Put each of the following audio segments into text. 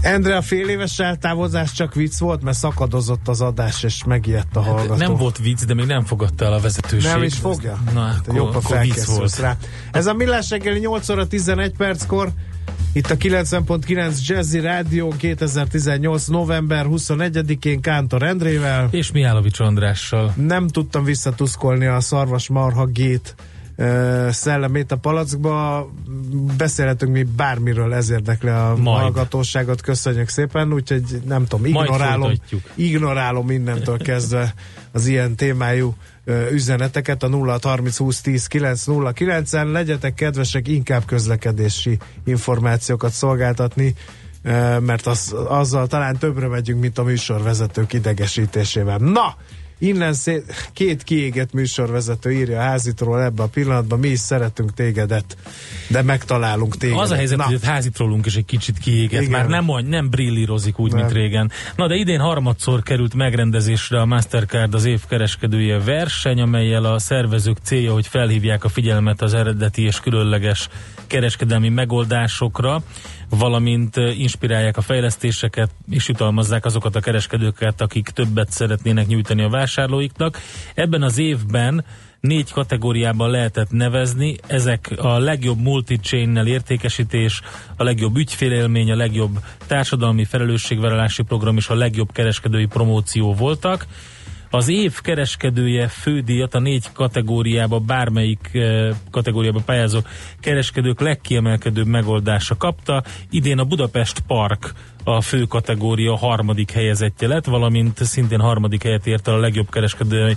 Endre, a fél éves eltávozás csak vicc volt, mert szakadozott az adás, és megijedt a hallgató. Nem volt vicc, de még nem fogadta el a vezetőség. Nem is fogja? Na, hát akkor, jobb, akkor vicc volt. rá. Ez a Millás reggeli 8 óra 11 perckor, itt a 90.9 Jazzy Rádió 2018. november 21-én Kántor Endrével. És Mihálovics Andrással. Nem tudtam visszatuszkolni a szarvas marha gét szellemét a palackba. Beszélhetünk mi bármiről, ez érdekli a Majd. hallgatóságot. Köszönjük szépen, úgyhogy nem tudom, ignorálom, ignorálom mindentől kezdve az ilyen témájú üzeneteket a 0 30 20 10 9 0 9 en legyetek kedvesek inkább közlekedési információkat szolgáltatni, mert az, azzal talán többre megyünk, mint a műsorvezetők idegesítésével. Na! Innen szét, két kiégett műsorvezető írja a házitról ebbe a pillanatban, mi is szeretünk tégedet, de megtalálunk tégedet. Az a helyzet, Na. hogy a házitrólunk is egy kicsit kiégett, Igen. már nem, nem brillírozik úgy, nem. mint régen. Na de idén harmadszor került megrendezésre a Mastercard az év kereskedője verseny, amelyel a szervezők célja, hogy felhívják a figyelmet az eredeti és különleges kereskedelmi megoldásokra valamint inspirálják a fejlesztéseket, és jutalmazzák azokat a kereskedőket, akik többet szeretnének nyújtani a vásárlóiknak. Ebben az évben négy kategóriában lehetett nevezni, ezek a legjobb multi chain értékesítés, a legjobb ügyfélélmény, a legjobb társadalmi felelősségvállalási program és a legjobb kereskedői promóció voltak. Az év kereskedője fődíjat a négy kategóriába, bármelyik eh, kategóriába pályázó kereskedők legkiemelkedőbb megoldása kapta. Idén a Budapest Park a fő kategória harmadik helyezettje lett, valamint szintén harmadik helyet ért a legjobb kereskedői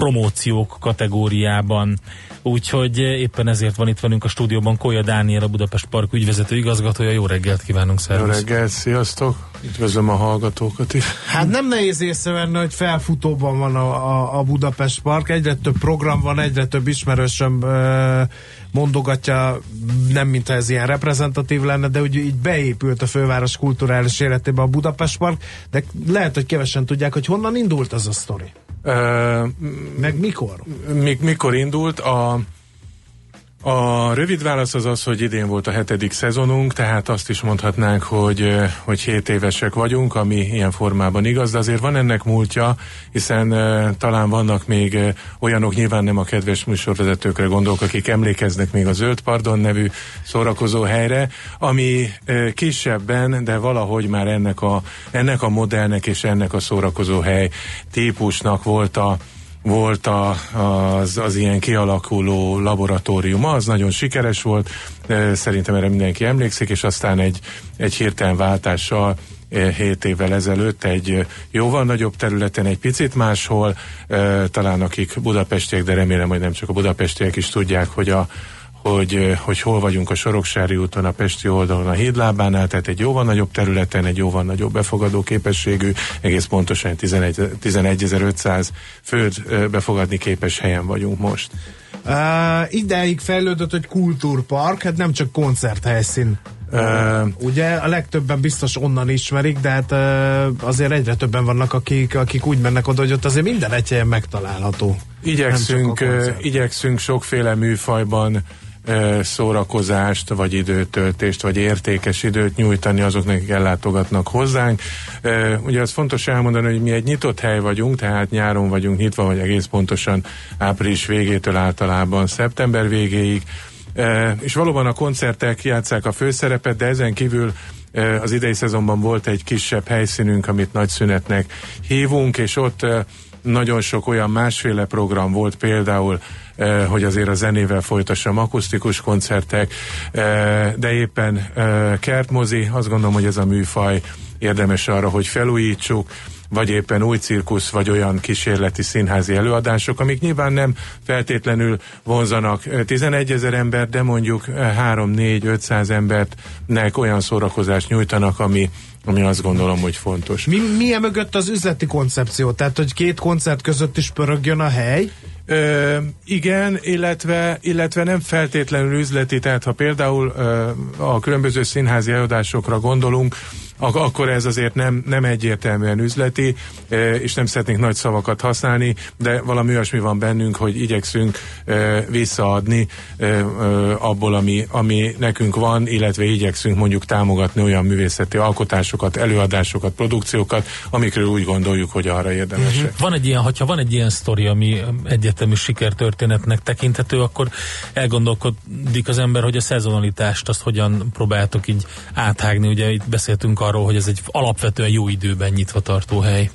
promóciók kategóriában. Úgyhogy éppen ezért van itt velünk a stúdióban Kolya Dániel, a Budapest Park ügyvezető igazgatója. Jó reggelt kívánunk, szervusz! Jó reggelt, sziasztok! Üdvözlöm a hallgatókat is. Hát nem nehéz észrevenni, hogy felfutóban van a, a, a Budapest Park. Egyre több program van, egyre több ismerősöm mondogatja, nem mintha ez ilyen reprezentatív lenne, de úgy így beépült a főváros kulturális életébe a Budapest Park, de lehet, hogy kevesen tudják, hogy honnan indult az a sztori. Meg mikor? Mik, mikor indult? A a rövid válasz az az, hogy idén volt a hetedik szezonunk, tehát azt is mondhatnánk, hogy, hogy 7 évesek vagyunk, ami ilyen formában igaz, de azért van ennek múltja, hiszen talán vannak még olyanok, nyilván nem a kedves műsorvezetőkre gondolok, akik emlékeznek még a Zöld Pardon nevű szórakozó helyre, ami uh, kisebben, de valahogy már ennek a, ennek a modellnek és ennek a szórakozó hely típusnak volt a volt a, az, az ilyen kialakuló laboratóriuma, az nagyon sikeres volt, szerintem erre mindenki emlékszik, és aztán egy, egy hirtelen váltással 7 évvel ezelőtt egy jóval nagyobb területen, egy picit máshol, talán akik budapestiek, de remélem, hogy nem csak a budapestiek is tudják, hogy a, hogy, hogy hol vagyunk a Soroksári úton, a Pesti oldalon, a Hídlábánál, tehát egy jóval nagyobb területen, egy jóval nagyobb befogadó képességű, egész pontosan 11.500 11 főt befogadni képes helyen vagyunk most. Uh, ideig fejlődött, hogy kultúrpark, hát nem csak koncerthelyszín. Uh, ugye a legtöbben biztos onnan ismerik, de hát uh, azért egyre többen vannak, akik, akik úgy mennek oda, hogy ott azért minden egy helyen megtalálható. Igyekszünk, uh, igyekszünk sokféle műfajban szórakozást, vagy időtöltést, vagy értékes időt nyújtani azoknak, akik ellátogatnak hozzánk. Ugye az fontos elmondani, hogy mi egy nyitott hely vagyunk, tehát nyáron vagyunk nyitva, vagy egész pontosan április végétől általában szeptember végéig, és valóban a koncertek játszák a főszerepet, de ezen kívül az idei szezonban volt egy kisebb helyszínünk, amit nagy szünetnek hívunk, és ott nagyon sok olyan másféle program volt, például hogy azért a zenével folytassam akusztikus koncertek, de éppen kertmozi, azt gondolom, hogy ez a műfaj érdemes arra, hogy felújítsuk, vagy éppen új cirkusz, vagy olyan kísérleti színházi előadások, amik nyilván nem feltétlenül vonzanak 11 ezer ember, de mondjuk 3-4-500 embertnek olyan szórakozást nyújtanak, ami ami azt gondolom, hogy fontos. Mi, milyen mögött az üzleti koncepció? Tehát, hogy két koncert között is pörögjön a hely? Ö, igen, illetve, illetve nem feltétlenül üzleti, tehát ha például ö, a különböző színházi előadásokra gondolunk, ak- akkor ez azért nem, nem egyértelműen üzleti, és nem szeretnénk nagy szavakat használni, de valami olyasmi van bennünk, hogy igyekszünk visszaadni abból, ami, ami nekünk van, illetve igyekszünk mondjuk támogatni olyan művészeti alkotásokat, előadásokat, produkciókat, amikről úgy gondoljuk, hogy arra érdemes. Uh-huh. Van egy ilyen, hogyha van egy ilyen sztori, ami egyetemű sikertörténetnek tekinthető, akkor elgondolkodik az ember, hogy a szezonalitást azt hogyan próbáltok így áthágni. Ugye itt beszéltünk arról, hogy ez egy alapvetően jó időben nyitva tartó hely.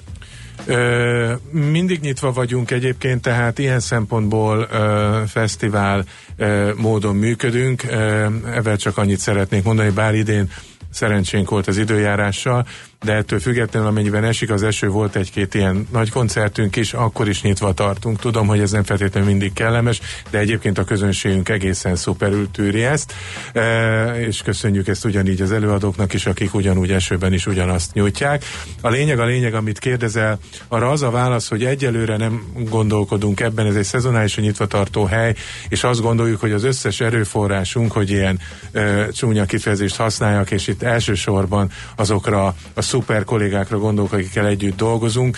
Ö, mindig nyitva vagyunk egyébként, tehát ilyen szempontból ö, fesztivál ö, módon működünk. Ö, evel csak annyit szeretnék mondani, bár idén szerencsénk volt az időjárással, de ettől függetlenül, amennyiben esik az eső, volt egy-két ilyen nagy koncertünk is, akkor is nyitva tartunk. Tudom, hogy ez nem feltétlenül mindig kellemes, de egyébként a közönségünk egészen szuperül tűri ezt, e, és köszönjük ezt ugyanígy az előadóknak is, akik ugyanúgy esőben is ugyanazt nyújtják. A lényeg, a lényeg, amit kérdezel, arra az a válasz, hogy egyelőre nem gondolkodunk ebben, ez egy szezonálisan nyitva tartó hely, és azt gondoljuk, hogy az összes erőforrásunk, hogy ilyen e, csúnya kifejezést használjak, és itt elsősorban azokra a szuper kollégákra gondolok, akikkel együtt dolgozunk.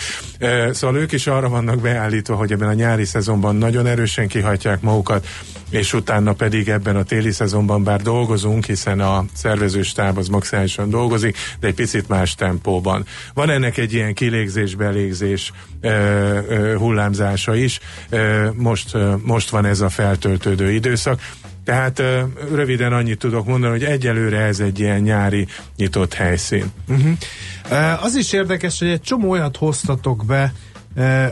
Szóval ők is arra vannak beállítva, hogy ebben a nyári szezonban nagyon erősen kihajtják magukat, és utána pedig ebben a téli szezonban bár dolgozunk, hiszen a szervezőstáb az maximálisan dolgozik, de egy picit más tempóban. Van ennek egy ilyen kilégzés, belégzés hullámzása is. Most, most van ez a feltöltődő időszak. Tehát röviden annyit tudok mondani, hogy egyelőre ez egy ilyen nyári nyitott helyszín. Uh-huh. Az is érdekes, hogy egy csomó olyat hoztatok be,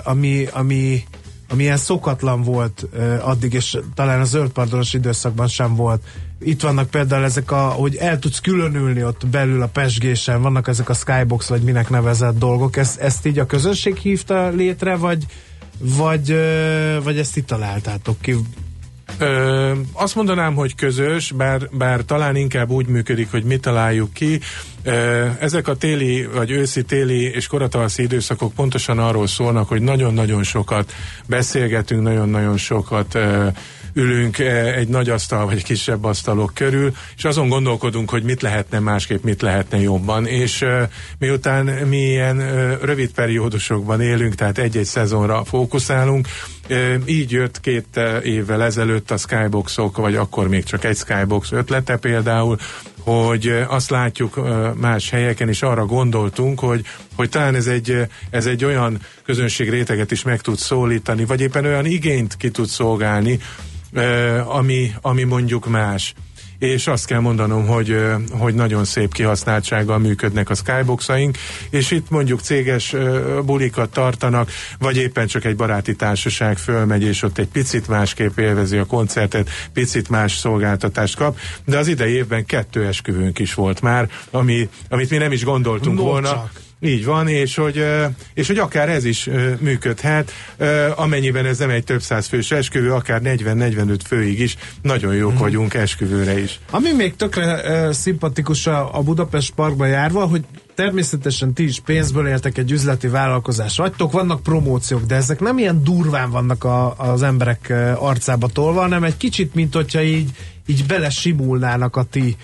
ami, ami, ami ilyen szokatlan volt addig, és talán a zöldpardonos időszakban sem volt. Itt vannak például ezek a, hogy el tudsz különülni ott belül a pesgésen, vannak ezek a skybox, vagy minek nevezett dolgok. Ezt, ezt így a közönség hívta létre, vagy, vagy, vagy ezt itt találtátok ki? Ö, azt mondanám, hogy közös, bár, bár talán inkább úgy működik, hogy mi találjuk ki. Ö, ezek a téli, vagy őszi-téli és koratalszi időszakok pontosan arról szólnak, hogy nagyon-nagyon sokat beszélgetünk, nagyon-nagyon sokat ö, ülünk egy nagy asztal vagy kisebb asztalok körül, és azon gondolkodunk, hogy mit lehetne másképp, mit lehetne jobban. És miután mi ilyen rövid periódusokban élünk, tehát egy-egy szezonra fókuszálunk, így jött két évvel ezelőtt a Skyboxok, vagy akkor még csak egy Skybox ötlete például, hogy azt látjuk más helyeken, és arra gondoltunk, hogy, hogy talán ez egy, ez egy olyan közönségréteget is meg tud szólítani, vagy éppen olyan igényt ki tud szolgálni, ami, ami mondjuk más és azt kell mondanom, hogy, hogy nagyon szép kihasználtsággal működnek a skyboxaink, és itt mondjuk céges bulikat tartanak, vagy éppen csak egy baráti társaság fölmegy, és ott egy picit másképp élvezi a koncertet, picit más szolgáltatást kap, de az idei évben kettő esküvőnk is volt már, ami, amit mi nem is gondoltunk no, volna. Csak így van, és hogy, és hogy akár ez is működhet, amennyiben ez nem egy több száz fős esküvő, akár 40-45 főig is, nagyon jók hmm. vagyunk esküvőre is. Ami még tökre szimpatikus a, a Budapest Parkba járva, hogy természetesen ti is pénzből éltek egy üzleti vállalkozás vagytok, vannak promóciók, de ezek nem ilyen durván vannak a, az emberek arcába tolva, hanem egy kicsit, mint hogyha így, így belesimulnának a ti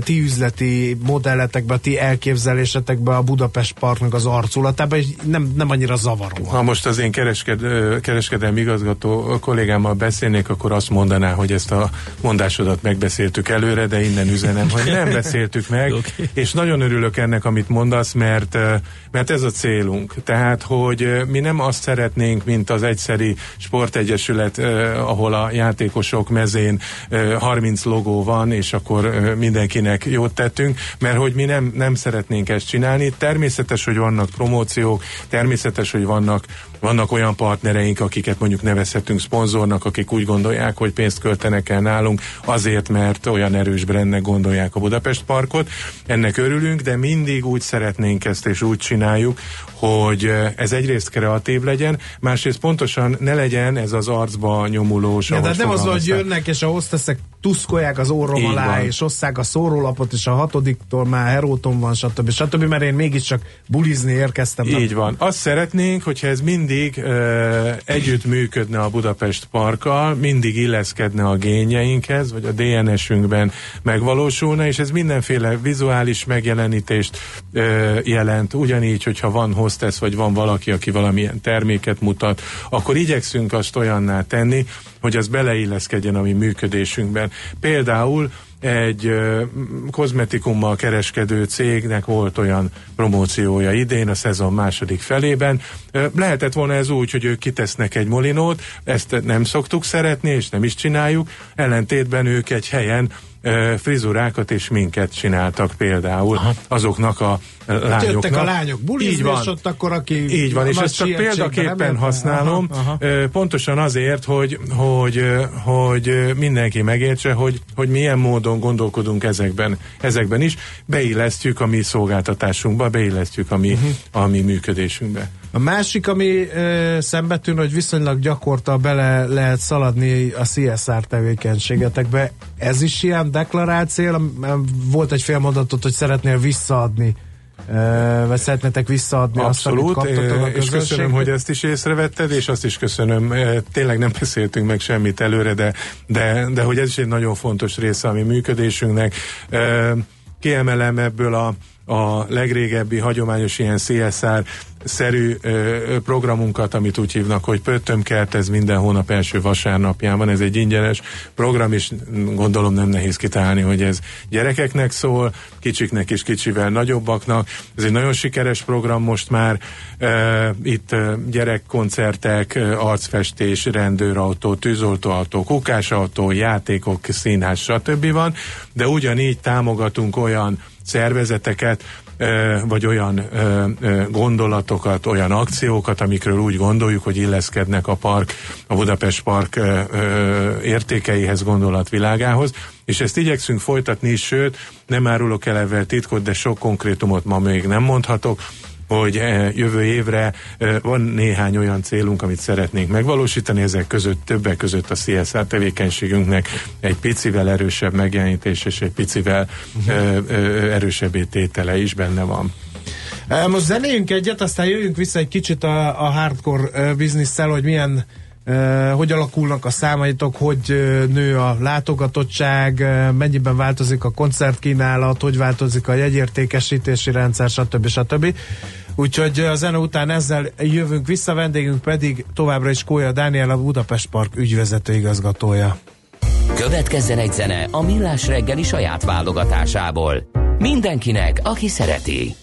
ti üzleti modelletekbe, ti elképzelésetekbe a Budapest Parknak az arculatába, és nem, nem annyira zavaró. Ha most az én keresked, kereskedelmi igazgató kollégámmal beszélnék, akkor azt mondaná, hogy ezt a mondásodat megbeszéltük előre, de innen üzenem, hogy nem beszéltük meg, okay. és nagyon örülök ennek, amit mondasz, mert, mert ez a célunk. Tehát, hogy mi nem azt szeretnénk, mint az egyszeri sportegyesület, ahol a játékosok mezén 30 logó van, és akkor mindenkinek jót tettünk, mert hogy mi nem, nem szeretnénk ezt csinálni. Természetes, hogy vannak promóciók, természetes, hogy vannak vannak olyan partnereink, akiket mondjuk nevezhetünk szponzornak, akik úgy gondolják, hogy pénzt költenek el nálunk azért, mert olyan erős brandnek gondolják a Budapest Parkot. Ennek örülünk, de mindig úgy szeretnénk ezt, és úgy csináljuk, hogy ez egyrészt kreatív legyen, másrészt pontosan ne legyen ez az arcba nyomulós. Ja, de nem az, hogy jönnek, és a hozteszek tuszkolják az orrom alá, van. és osszák a szórólapot, és a hatodiktól már heróton van, stb. stb. mert én mégiscsak bulizni érkeztem. Így van. Azt szeretnénk, hogyha ez mindig uh, együtt működne a Budapest parkkal, mindig illeszkedne a gényeinkhez, vagy a DNS-ünkben megvalósulna, és ez mindenféle vizuális megjelenítést uh, jelent. Ugyanígy, hogyha van hostess, vagy van valaki, aki valamilyen terméket mutat, akkor igyekszünk azt olyanná tenni, hogy az beleilleszkedjen a mi működésünkben. Például egy kozmetikummal kereskedő cégnek volt olyan promóciója idén, a szezon második felében. Lehetett volna ez úgy, hogy ők kitesznek egy molinót, ezt nem szoktuk szeretni, és nem is csináljuk, ellentétben ők egy helyen frizurákat és minket csináltak például Aha. azoknak a lányoknak. Jöttek a lányok bulizni, így van. és ott akkor aki... Így van, és ezt csak példaképpen használom, aha, aha. pontosan azért, hogy, hogy, hogy mindenki megértse, hogy, hogy milyen módon gondolkodunk ezekben, ezekben is, beillesztjük a mi szolgáltatásunkba, beillesztjük a mi, uh-huh. a mi működésünkbe. A másik, ami ö, szembetűn, hogy viszonylag gyakorta bele lehet szaladni a CSR tevékenységetekbe. Ez is ilyen deklarált cél? Volt egy félmondatot, hogy szeretnél visszaadni vagy szeretnétek visszaadni Abszolút, azt, amit kaptatok a és köszönöm, hogy ezt is észrevetted, és azt is köszönöm, tényleg nem beszéltünk meg semmit előre, de, de, de hogy ez is egy nagyon fontos része a mi működésünknek. Kiemelem ebből a, a legrégebbi hagyományos ilyen CSR szerű ö, programunkat, amit úgy hívnak, hogy Pöttömkert, ez minden hónap első vasárnapján van, ez egy ingyenes program, és gondolom nem nehéz kitalálni, hogy ez gyerekeknek szól, kicsiknek és kicsivel nagyobbaknak. Ez egy nagyon sikeres program most már, ö, itt gyerekkoncertek, ö, arcfestés, rendőrautó, tűzoltóautó, kukásautó, játékok, színház, stb. van, de ugyanígy támogatunk olyan szervezeteket, vagy olyan gondolatokat, olyan akciókat, amikről úgy gondoljuk, hogy illeszkednek a park, a Budapest Park értékeihez, gondolatvilágához, és ezt igyekszünk folytatni is, sőt, nem árulok el titkot, de sok konkrétumot ma még nem mondhatok, hogy eh, jövő évre eh, van néhány olyan célunk, amit szeretnénk megvalósítani, ezek között többek között a CSR tevékenységünknek egy picivel erősebb megjelenítés és egy picivel uh-huh. erősebb tétele is benne van. Most zenéljünk egyet, aztán jöjjünk vissza egy kicsit a, a hardcore bizniszsel, hogy milyen Uh, hogy alakulnak a számaitok, hogy nő a látogatottság, mennyiben változik a koncertkínálat, hogy változik a jegyértékesítési rendszer, stb. stb. Úgyhogy a zene után ezzel jövünk vissza, vendégünk pedig továbbra is Kója Dániel, a Budapest Park ügyvezető igazgatója. Következzen egy zene a Millás reggeli saját válogatásából. Mindenkinek, aki szereti.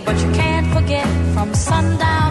But you can't forget from sundown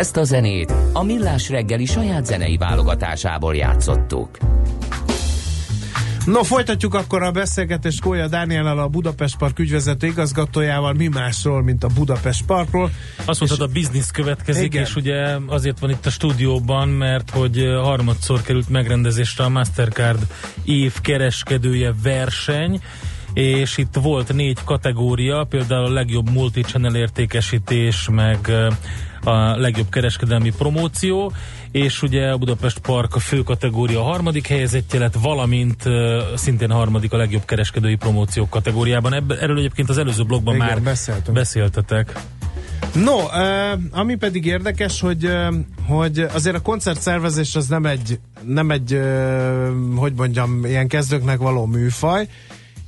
Ezt a zenét a Millás reggeli saját zenei válogatásából játszottuk. No, folytatjuk akkor a beszélgetést Kólya Dániellel, a Budapest Park ügyvezető igazgatójával, mi másról, mint a Budapest Parkról. Azt mondtad, a biznisz következik, igen. és ugye azért van itt a stúdióban, mert hogy harmadszor került megrendezésre a Mastercard év kereskedője verseny, és itt volt négy kategória, például a legjobb multi-channel értékesítés, meg a legjobb kereskedelmi promóció, és ugye a Budapest Park a fő kategória a harmadik helyezettje lett, valamint szintén harmadik a legjobb kereskedői promóciók kategóriában. Ebben, erről egyébként az előző blogban Igen, már beszéltünk. beszéltetek. No, ami pedig érdekes, hogy, hogy azért a koncertszervezés az nem egy, nem egy hogy mondjam, ilyen kezdőknek való műfaj,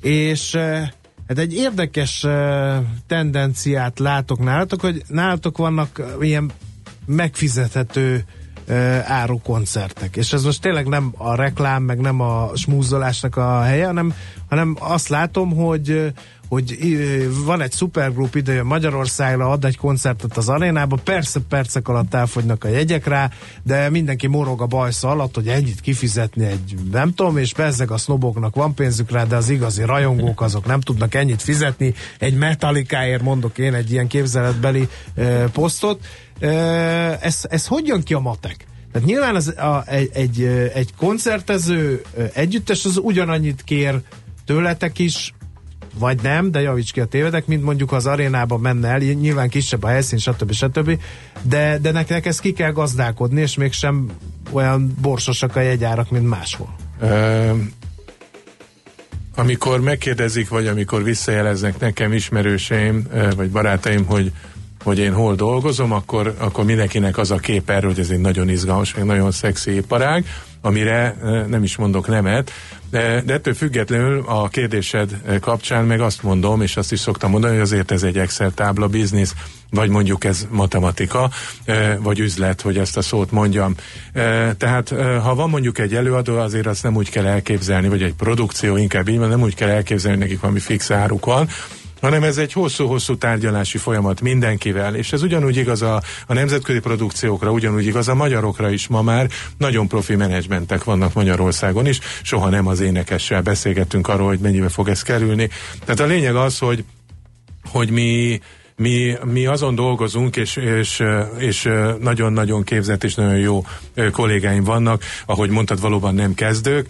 és Hát egy érdekes tendenciát látok nálatok, hogy nálatok vannak ilyen megfizethető uh, árukoncertek. És ez most tényleg nem a reklám, meg nem a smúzolásnak a helye, hanem, hanem azt látom, hogy hogy van egy szupergrup ide Magyarországra, ad egy koncertet az arénába, persze percek alatt elfogynak a jegyek rá, de mindenki morog a bajsza alatt, hogy ennyit kifizetni egy, nem tudom, és bezzeg a sznoboknak van pénzük rá, de az igazi rajongók azok nem tudnak ennyit fizetni. Egy metalikáért mondok én egy ilyen képzeletbeli e, posztot. E, ez, ez hogy jön ki a matek? Tehát nyilván az, a, egy, egy, egy koncertező együttes az ugyanannyit kér tőletek is, vagy nem, de javíts ki a tévedek, mint mondjuk az arénában menne el, nyilván kisebb a helyszín, stb. stb. De, de nektek ezt ki kell gazdálkodni, és mégsem olyan borsosak a jegyárak, mint máshol. Um amikor megkérdezik, vagy amikor visszajeleznek nekem ismerőseim, vagy barátaim, hogy, hogy én hol dolgozom, akkor, akkor mindenkinek az a kép erről, hogy ez egy nagyon izgalmas, meg nagyon szexi iparág, amire nem is mondok nemet, de, de ettől függetlenül a kérdésed kapcsán meg azt mondom, és azt is szoktam mondani, hogy azért ez egy Excel tábla biznisz, vagy mondjuk ez matematika, vagy üzlet, hogy ezt a szót mondjam. Tehát ha van mondjuk egy előadó, azért azt nem úgy kell elképzelni, vagy egy produkció, inkább így van, nem úgy kell elképzelni, nekik valami fix áruk van, hanem ez egy hosszú-hosszú tárgyalási folyamat mindenkivel, és ez ugyanúgy igaz a, a nemzetközi produkciókra, ugyanúgy igaz a magyarokra is ma már, nagyon profi menedzsmentek vannak Magyarországon is, soha nem az énekessel beszélgettünk arról, hogy mennyibe fog ez kerülni. Tehát a lényeg az, hogy, hogy mi mi, mi azon dolgozunk, és, és, és nagyon-nagyon képzett és nagyon jó kollégáim vannak, ahogy mondtad, valóban nem kezdők,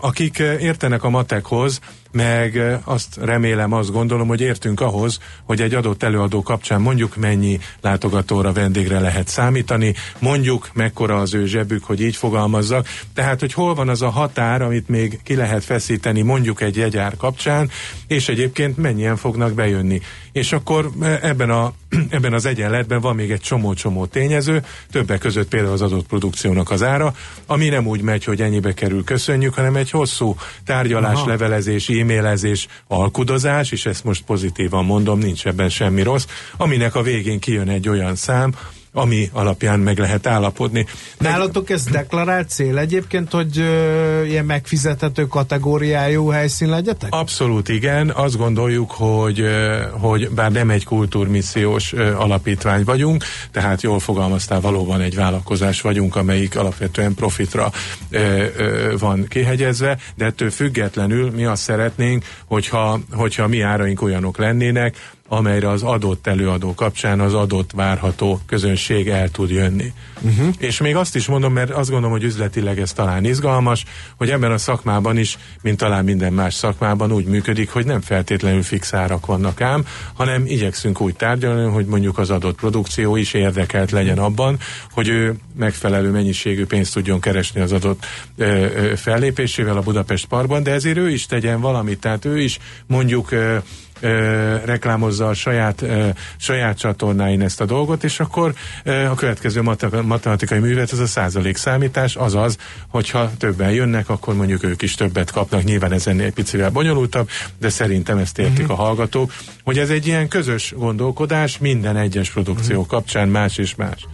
akik értenek a matekhoz, meg azt remélem, azt gondolom, hogy értünk ahhoz, hogy egy adott előadó kapcsán mondjuk mennyi látogatóra, vendégre lehet számítani, mondjuk mekkora az ő zsebük, hogy így fogalmazzak. Tehát, hogy hol van az a határ, amit még ki lehet feszíteni mondjuk egy jegyár kapcsán, és egyébként mennyien fognak bejönni. És akkor ebben, a, ebben az egyenletben van még egy csomó-csomó tényező, többek között például az adott produkciónak az ára, ami nem úgy megy, hogy ennyibe kerül, köszönjük, hanem egy hosszú tárgyalás, Aha. levelezés, e-mailezés, alkudozás, és ezt most pozitívan mondom, nincs ebben semmi rossz, aminek a végén kijön egy olyan szám, ami alapján meg lehet állapodni. Nálatok ez deklarált cél egyébként, hogy ö, ilyen megfizethető kategóriájú helyszín legyetek? Abszolút igen. Azt gondoljuk, hogy, ö, hogy bár nem egy kultúrmissziós ö, alapítvány vagyunk, tehát jól fogalmaztál, valóban egy vállalkozás vagyunk, amelyik alapvetően profitra ö, ö, van kihegyezve, de ettől függetlenül mi azt szeretnénk, hogyha, hogyha mi áraink olyanok lennének, amelyre az adott előadó kapcsán az adott várható közönség el tud jönni. Uh-huh. És még azt is mondom, mert azt gondolom, hogy üzletileg ez talán izgalmas, hogy ebben a szakmában is, mint talán minden más szakmában úgy működik, hogy nem feltétlenül fix árak vannak ám, hanem igyekszünk úgy tárgyalni, hogy mondjuk az adott produkció is érdekelt legyen abban, hogy ő megfelelő mennyiségű pénzt tudjon keresni az adott ö, ö, fellépésével a Budapest Parkban, de ezért ő is tegyen valamit, tehát ő is mondjuk ö, ö, reklámozza a saját, ö, saját csatornáin ezt a dolgot, és akkor ö, a következő matematikai művet, ez a százalék számítás, azaz, hogyha többen jönnek, akkor mondjuk ők is többet kapnak, nyilván ez ennél egy picivel bonyolultabb, de szerintem ezt értik uh-huh. a hallgatók, hogy ez egy ilyen közös gondolkodás minden egyes produkció uh-huh. kapcsán más és más.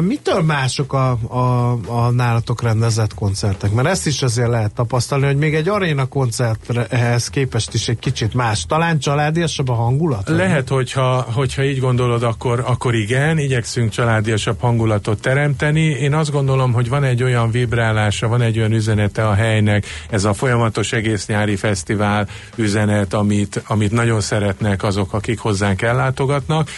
Mitől mások a, a, a nálatok rendezett koncertek? Mert ezt is azért lehet tapasztalni, hogy még egy aréna koncerthez képest is egy kicsit más. Talán családiasabb a hangulat? Lehet, hogyha, hogyha így gondolod, akkor, akkor igen, igyekszünk családiasabb hangulatot teremteni. Én azt gondolom, hogy van egy olyan vibrálása, van egy olyan üzenete a helynek, ez a folyamatos egész nyári fesztivál üzenet, amit, amit nagyon szeretnek azok, akik hozzánk ellátogatnak.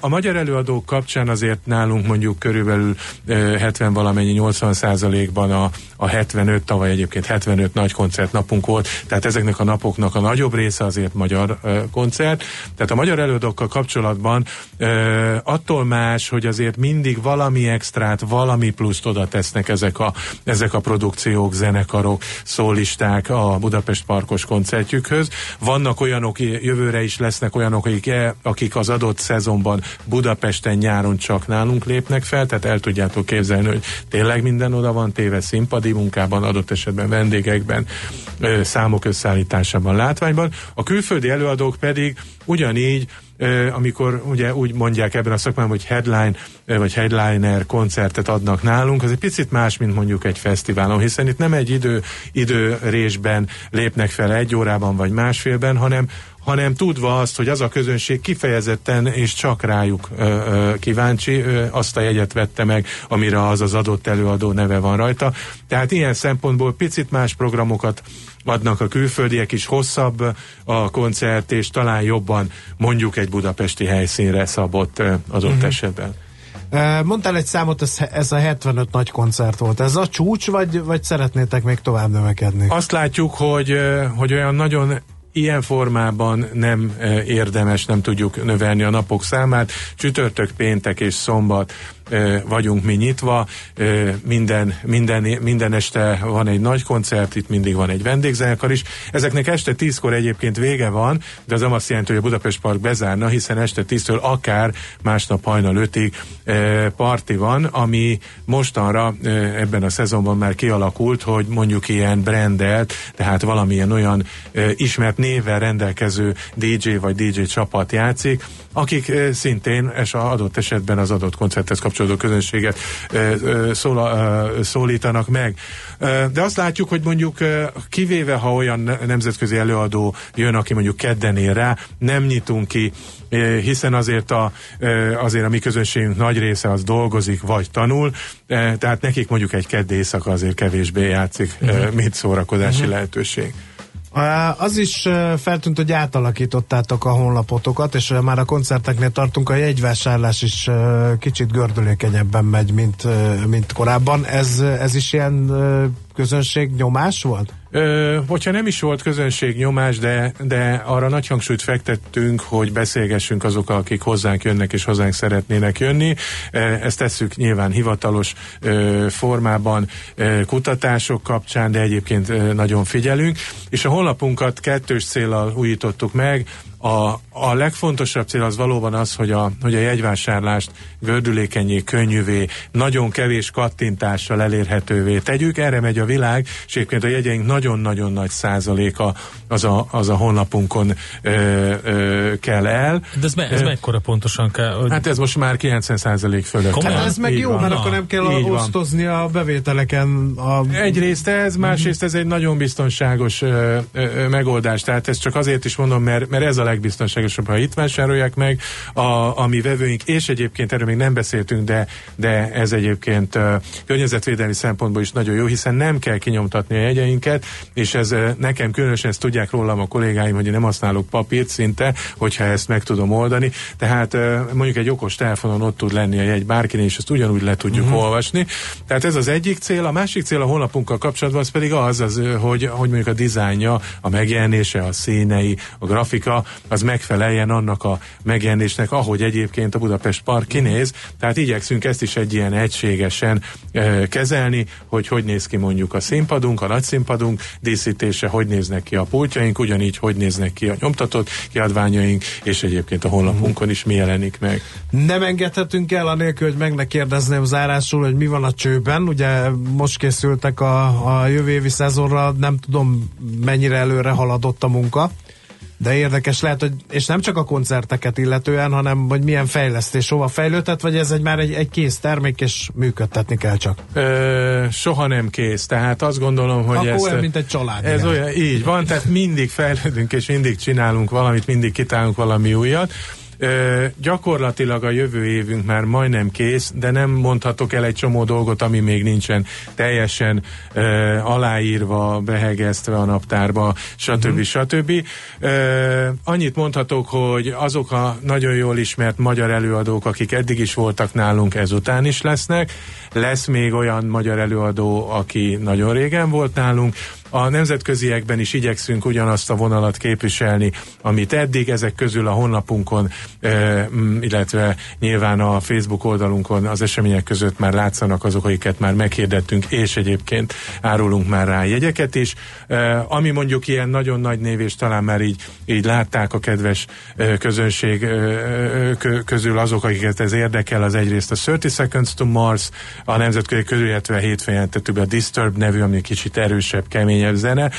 A magyar előadók kapcsán azért nálunk mondjuk körülbelül 70 valamennyi 80 százalékban a, a 75, tavaly egyébként 75 nagy koncert napunk volt, tehát ezeknek a napoknak a nagyobb része azért magyar koncert. Tehát a magyar előadókkal kapcsolatban attól más, hogy azért mindig valami extrát, valami pluszt oda tesznek ezek a, ezek a produkciók, zenekarok, szólisták a Budapest Parkos koncertjükhöz. Vannak olyanok, jövőre is lesznek olyanok, akik, akik az adott szezonban Budapesten nyáron csak nálunk lépnek fel, tehát el tudjátok képzelni, hogy tényleg minden oda van téve színpadi munkában, adott esetben vendégekben, számok összeállításában, látványban. A külföldi előadók pedig ugyanígy amikor ugye úgy mondják ebben a szakmában, hogy headline vagy headliner koncertet adnak nálunk, az egy picit más, mint mondjuk egy fesztiválon, hiszen itt nem egy idő, időrésben lépnek fel egy órában vagy másfélben, hanem hanem tudva azt, hogy az a közönség kifejezetten és csak rájuk ö, ö, kíváncsi, ö, azt a jegyet vette meg, amire az az adott előadó neve van rajta. Tehát ilyen szempontból picit más programokat adnak a külföldiek is, hosszabb a koncert, és talán jobban mondjuk egy budapesti helyszínre szabott az ott uh-huh. esetben. Mondtál egy számot, ez, ez a 75 nagy koncert volt. Ez a csúcs, vagy, vagy szeretnétek még tovább növekedni? Azt látjuk, hogy, hogy olyan nagyon ilyen formában nem érdemes, nem tudjuk növelni a napok számát. Csütörtök, péntek és szombat vagyunk mi nyitva, minden, minden, minden este van egy nagy koncert, itt mindig van egy vendégzenekar is. Ezeknek este tízkor egyébként vége van, de az nem azt jelenti, hogy a Budapest Park bezárna, hiszen este tíztől akár másnap hajnal ötig parti van, ami mostanra ebben a szezonban már kialakult, hogy mondjuk ilyen brandelt, tehát valamilyen olyan ismert névvel rendelkező DJ vagy DJ csapat játszik, akik szintén és adott esetben az adott koncerthez kapcsolódó közönséget szól, szólítanak meg. De azt látjuk, hogy mondjuk kivéve, ha olyan nemzetközi előadó jön, aki mondjuk kedden ér rá, nem nyitunk ki hiszen azért a, azért a mi közönségünk nagy része az dolgozik, vagy tanul, tehát nekik mondjuk egy kedd éjszaka azért kevésbé játszik, uh-huh. mint szórakozási uh-huh. lehetőség. Az is feltűnt, hogy átalakítottátok a honlapotokat, és már a koncerteknél tartunk, a jegyvásárlás is kicsit gördülékenyebben megy, mint, mint korábban. Ez, ez is ilyen közönség nyomás volt? Ö, hogyha nem is volt közönség nyomás, de, de arra nagy hangsúlyt fektettünk, hogy beszélgessünk azokkal, akik hozzánk jönnek és hozzánk szeretnének jönni. Ezt tesszük nyilván hivatalos ö, formában ö, kutatások kapcsán, de egyébként nagyon figyelünk. És a honlapunkat kettős célral újítottuk meg, a, a legfontosabb cél az valóban az, hogy a, hogy a jegyvásárlást gördülékenyé, könnyűvé, nagyon kevés kattintással elérhetővé tegyük. Erre megy a világ, és egyébként a jegyeink nagyon-nagyon nagy százaléka az a, az a honlapunkon ö, ö, kell el. De ez, me, ez mekkora pontosan kell? Hogy... Hát ez most már 90 százalék fölött. Hát ez meg jó, van. mert akkor nem kell így osztozni van. a bevételeken. A... Egyrészt ez, másrészt ez egy nagyon biztonságos ö, ö, megoldás. Tehát ezt csak azért is mondom, mert, mert ez a legbiztonságosabb, ha itt vásárolják meg a, a mi vevőink, és egyébként erről még nem beszéltünk, de, de ez egyébként uh, környezetvédelmi szempontból is nagyon jó, hiszen nem kell kinyomtatni a jegyeinket, és ez uh, nekem különösen ezt tudják rólam a kollégáim, hogy én nem használok papírt szinte, hogyha ezt meg tudom oldani. Tehát uh, mondjuk egy okos telefonon ott tud lenni a jegy bárkinél, és ezt ugyanúgy le tudjuk uh-huh. olvasni. Tehát ez az egyik cél, a másik cél a honlapunkkal kapcsolatban az pedig az, az hogy, hogy mondjuk a dizájnja, a megjelenése, a színei, a grafika, az megfeleljen annak a megjelenésnek, ahogy egyébként a Budapest Park kinéz. Tehát igyekszünk ezt is egy ilyen egységesen e, kezelni, hogy hogy néz ki mondjuk a színpadunk, a nagy színpadunk díszítése, hogy néznek ki a pultjaink, ugyanígy hogy néznek ki a nyomtatott kiadványaink, és egyébként a honlapunkon is mi jelenik meg. Nem engedhetünk el anélkül, hogy meg ne kérdezném zárásul, hogy mi van a csőben. Ugye most készültek a, a jövő évi szezonra, nem tudom mennyire előre haladott a munka. De érdekes lehet, hogy és nem csak a koncerteket illetően, hanem hogy milyen fejlesztés, hova fejlődhet, vagy ez egy már egy, egy kész termék, és működtetni kell csak. Ö, soha nem kész, tehát azt gondolom, hogy Akkor ez... olyan, mint egy család. Ez igen. olyan, így van, tehát mindig fejlődünk, és mindig csinálunk valamit, mindig kitálunk valami újat. Ö, gyakorlatilag a jövő évünk már majdnem kész, de nem mondhatok el egy csomó dolgot, ami még nincsen teljesen ö, aláírva, behegeztve a naptárba, stb. Uh-huh. stb. Ö, annyit mondhatok, hogy azok a nagyon jól ismert magyar előadók, akik eddig is voltak nálunk, ezután is lesznek. Lesz még olyan magyar előadó, aki nagyon régen volt nálunk, a nemzetköziekben is igyekszünk ugyanazt a vonalat képviselni, amit eddig ezek közül a honlapunkon, illetve nyilván a Facebook oldalunkon az események között már látszanak azok, akiket már meghirdettünk, és egyébként árulunk már rá jegyeket is. Ami mondjuk ilyen nagyon nagy név, és talán már így, így látták a kedves közönség kö- közül azok, akiket ez érdekel, az egyrészt a 30 Seconds to Mars, a nemzetközi közül, illetve hétfőn jelentettük a Disturb nevű, ami kicsit erősebb, keményebb zene.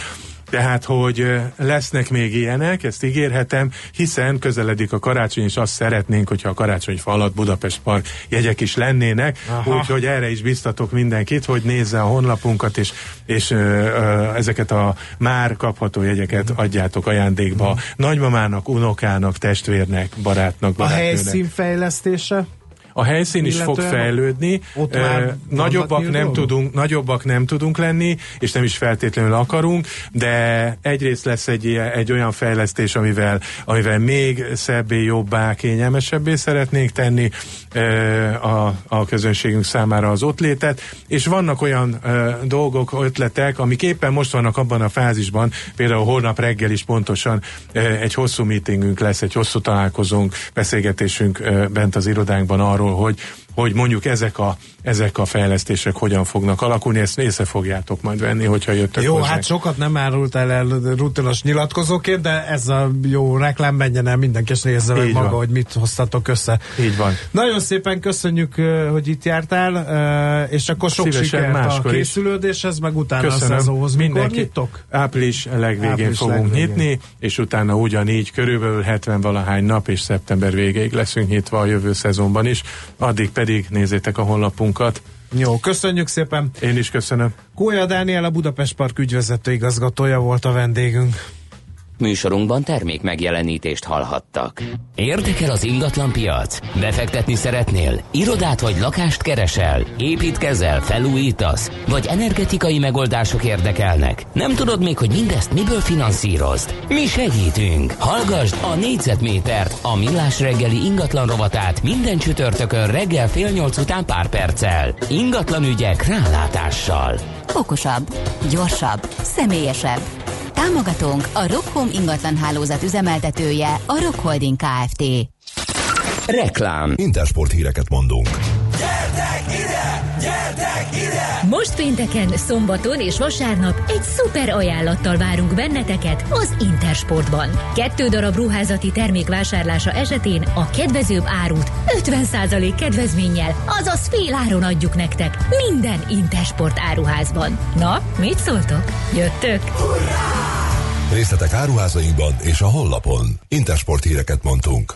Tehát, hogy lesznek még ilyenek, ezt ígérhetem, hiszen közeledik a karácsony, és azt szeretnénk, hogyha a karácsony fa alatt Budapest Park jegyek is lennének, úgyhogy erre is biztatok mindenkit, hogy nézze a honlapunkat, és, és ö, ö, ezeket a már kapható jegyeket adjátok ajándékba nagymamának, unokának, testvérnek, barátnak, A barátnőnek. helyszín fejlesztése? A helyszín is fog fejlődni. vannak nagyobbak nem tudunk, nagyobbak nem tudunk lenni, és nem is feltétlenül akarunk, de egyrészt lesz egy, egy olyan fejlesztés, amivel, amivel még szebbé, jobbá, kényelmesebbé szeretnénk tenni ö, a, a közönségünk számára az ott létet, és vannak olyan ö, dolgok, ötletek, amik éppen most vannak abban a fázisban, például holnap reggel is pontosan egy hosszú meetingünk lesz, egy hosszú találkozónk, beszélgetésünk bent az irodánkban arról, hogy hogy mondjuk ezek a, ezek a fejlesztések hogyan fognak alakulni, ezt észre fogjátok majd venni, hogyha jöttök Jó, hozzánk. hát sokat nem árultál el rutinos nyilatkozóként, de ez a jó reklám menjen el, mindenki és nézze meg maga, van. hogy mit hoztatok össze. Így van. Nagyon szépen köszönjük, hogy itt jártál, és akkor sok Szívesen, sikert a máskor is. készülődéshez, meg utána Köszönöm. a szezonhoz. Mindenki- nyitok? Április legvégén Április fogunk legvégén. nyitni, és utána ugyanígy körülbelül 70 valahány nap, és szeptember végéig leszünk nyitva a jövő szezonban is. Addig pedig nézzétek a honlapunkat. Jó, köszönjük szépen. Én is köszönöm. Kólya Dániel, a Budapest Park ügyvezető igazgatója volt a vendégünk. Műsorunkban termék megjelenítést hallhattak. Érdekel az ingatlan piac? Befektetni szeretnél? Irodát vagy lakást keresel? Építkezel? Felújítasz? Vagy energetikai megoldások érdekelnek? Nem tudod még, hogy mindezt miből finanszírozd? Mi segítünk! Hallgasd a négyzetmétert, a millás reggeli ingatlan rovatát minden csütörtökön reggel fél nyolc után pár perccel. Ingatlan ügyek rálátással. Okosabb, gyorsabb, személyesebb. Támogatónk a Rockhome ingatlan hálózat üzemeltetője, a Rock Holding Kft. Reklám Intersport híreket mondunk. Most pénteken, szombaton és vasárnap egy szuper ajánlattal várunk benneteket az Intersportban. Kettő darab ruházati termék vásárlása esetén a kedvezőbb árut 50% kedvezménnyel, azaz fél áron adjuk nektek minden Intersport áruházban. Na, mit szóltok? Jöttök? Részletek áruházainkban és a honlapon. Intersport híreket mondtunk.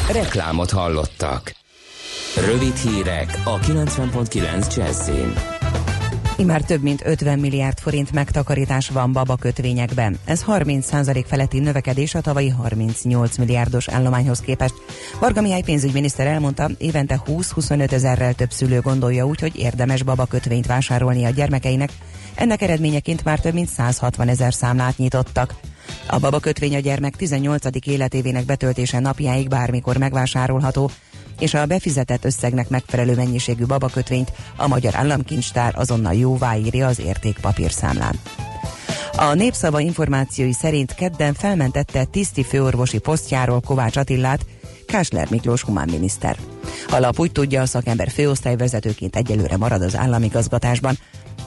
Reklámot hallottak. Rövid hírek a 90.9 Jazzin. Immár több mint 50 milliárd forint megtakarítás van baba kötvényekben. Ez 30% feletti növekedés a tavalyi 38 milliárdos állományhoz képest. Varga Mihály pénzügyminiszter elmondta, évente 20-25 ezerrel több szülő gondolja úgy, hogy érdemes baba kötvényt vásárolni a gyermekeinek. Ennek eredményeként már több mint 160 ezer számlát nyitottak. A baba kötvény a gyermek 18. életévének betöltése napjáig bármikor megvásárolható, és a befizetett összegnek megfelelő mennyiségű babakötvényt a Magyar Államkincstár azonnal jóváírja az értékpapírszámlán. A népszava információi szerint kedden felmentette tiszti főorvosi posztjáról Kovács Attillát, Kásler Miklós humánminiszter. A lap úgy tudja, a szakember főosztályvezetőként egyelőre marad az államigazgatásban.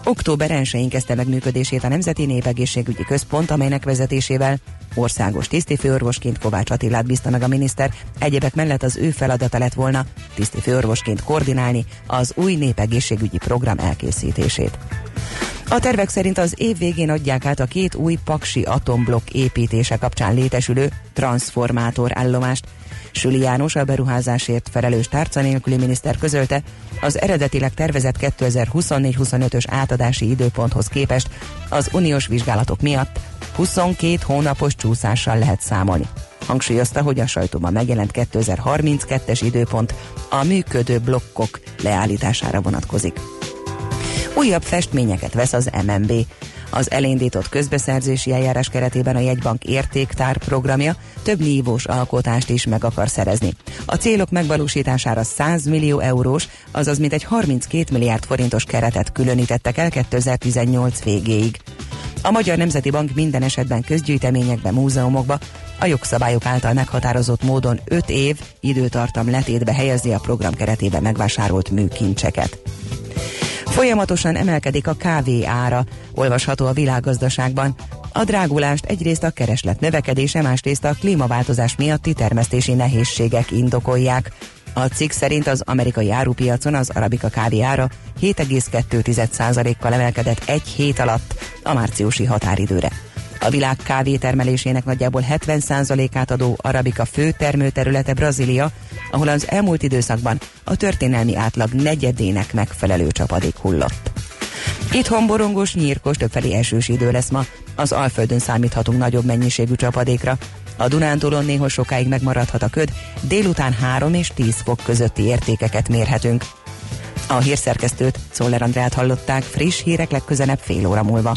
Október 1-én kezdte meg működését a Nemzeti Népegészségügyi Központ, amelynek vezetésével országos tisztifőorvosként Kovács Attilát bízta meg a miniszter, egyebek mellett az ő feladata lett volna tisztifőorvosként koordinálni az új népegészségügyi program elkészítését. A tervek szerint az év végén adják át a két új paksi atomblokk építése kapcsán létesülő transformátor állomást. Süli János, a beruházásért felelős tárca nélküli miniszter közölte, az eredetileg tervezett 2024-25-ös átadási időponthoz képest az uniós vizsgálatok miatt 22 hónapos csúszással lehet számolni. Hangsúlyozta, hogy a sajtóban megjelent 2032-es időpont a működő blokkok leállítására vonatkozik. Újabb festményeket vesz az MNB. Az elindított közbeszerzési eljárás keretében a jegybank értéktár programja több nívós alkotást is meg akar szerezni. A célok megvalósítására 100 millió eurós, azaz mintegy 32 milliárd forintos keretet különítettek el 2018 végéig. A Magyar Nemzeti Bank minden esetben közgyűjteményekbe, múzeumokba a jogszabályok által meghatározott módon 5 év időtartam letétbe helyezi a program keretében megvásárolt műkincseket. Folyamatosan emelkedik a kávé ára, olvasható a világgazdaságban. A drágulást egyrészt a kereslet növekedése, másrészt a klímaváltozás miatti termesztési nehézségek indokolják. A cikk szerint az amerikai árupiacon az arabika kávé ára 7,2%-kal emelkedett egy hét alatt a márciusi határidőre. A világ kávé termelésének nagyjából 70%-át adó arabika fő termőterülete Brazília, ahol az elmúlt időszakban a történelmi átlag negyedének megfelelő csapadék hullott. Itthon borongos, nyírkos, többfelé esős idő lesz ma. Az Alföldön számíthatunk nagyobb mennyiségű csapadékra. A Dunántúlon néha sokáig megmaradhat a köd, délután 3 és 10 fok közötti értékeket mérhetünk. A hírszerkesztőt, Szoller Andrát hallották, friss hírek legközelebb fél óra múlva.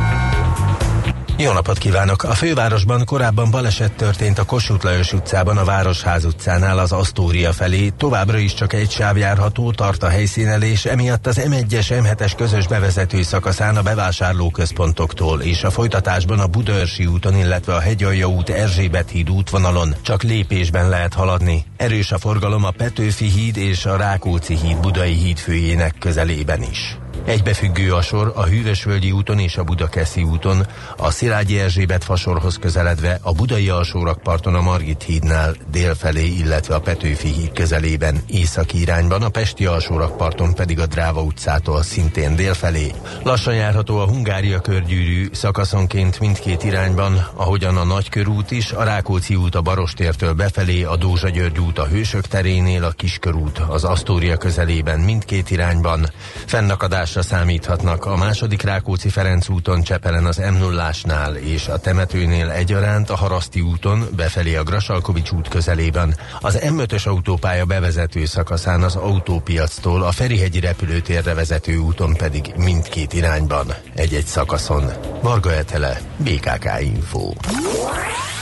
jó napot kívánok! A fővárosban korábban baleset történt a Kossuth Lajos utcában, a Városház utcánál az Asztória felé. Továbbra is csak egy sáv járható, tart a helyszínelés, emiatt az M1-es M7-es közös bevezető szakaszán a bevásárlóközpontoktól és a folytatásban a Budörsi úton, illetve a Hegyalja út Erzsébet híd útvonalon csak lépésben lehet haladni. Erős a forgalom a Petőfi híd és a Rákóczi híd budai hídfőjének közelében is. Egybefüggő a sor a Hűvösvölgyi úton és a Budakeszi úton, a Szilágyi Erzsébet fasorhoz közeledve a Budai alsórakparton a Margit hídnál délfelé, illetve a Petőfi híd közelében északi irányban, a Pesti alsórakparton pedig a Dráva utcától szintén délfelé. Lassan járható a Hungária körgyűrű szakaszonként mindkét irányban, ahogyan a Nagykörút is, a Rákóczi út a Barostértől befelé, a Dózsa György út a Hősök terénél, a Kiskörút az Asztória közelében mindkét irányban. Fennakadás Forgalmazásra számíthatnak a második Rákóczi Ferenc úton Csepelen az m 0 és a temetőnél egyaránt a Haraszti úton befelé a Grasalkovics út közelében, az M5-ös autópálya bevezető szakaszán az autópiactól a Ferihegyi repülőtérre vezető úton pedig mindkét irányban, egy-egy szakaszon. Varga Etele, BKK Info.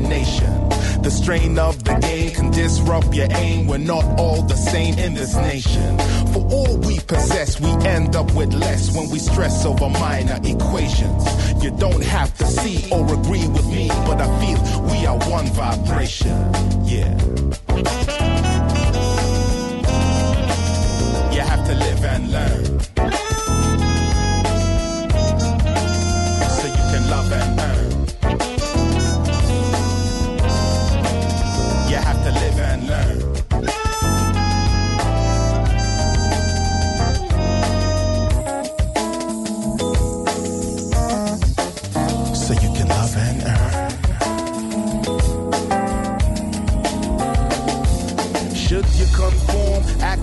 Next emanation. The strain of the game can disrupt your aim. We're not all the same in this nation. For all we possess, we end up with less when we stress over minor equations. You don't have to see or agree with me, but I feel we are one vibration. Yeah. You have to live and learn. Should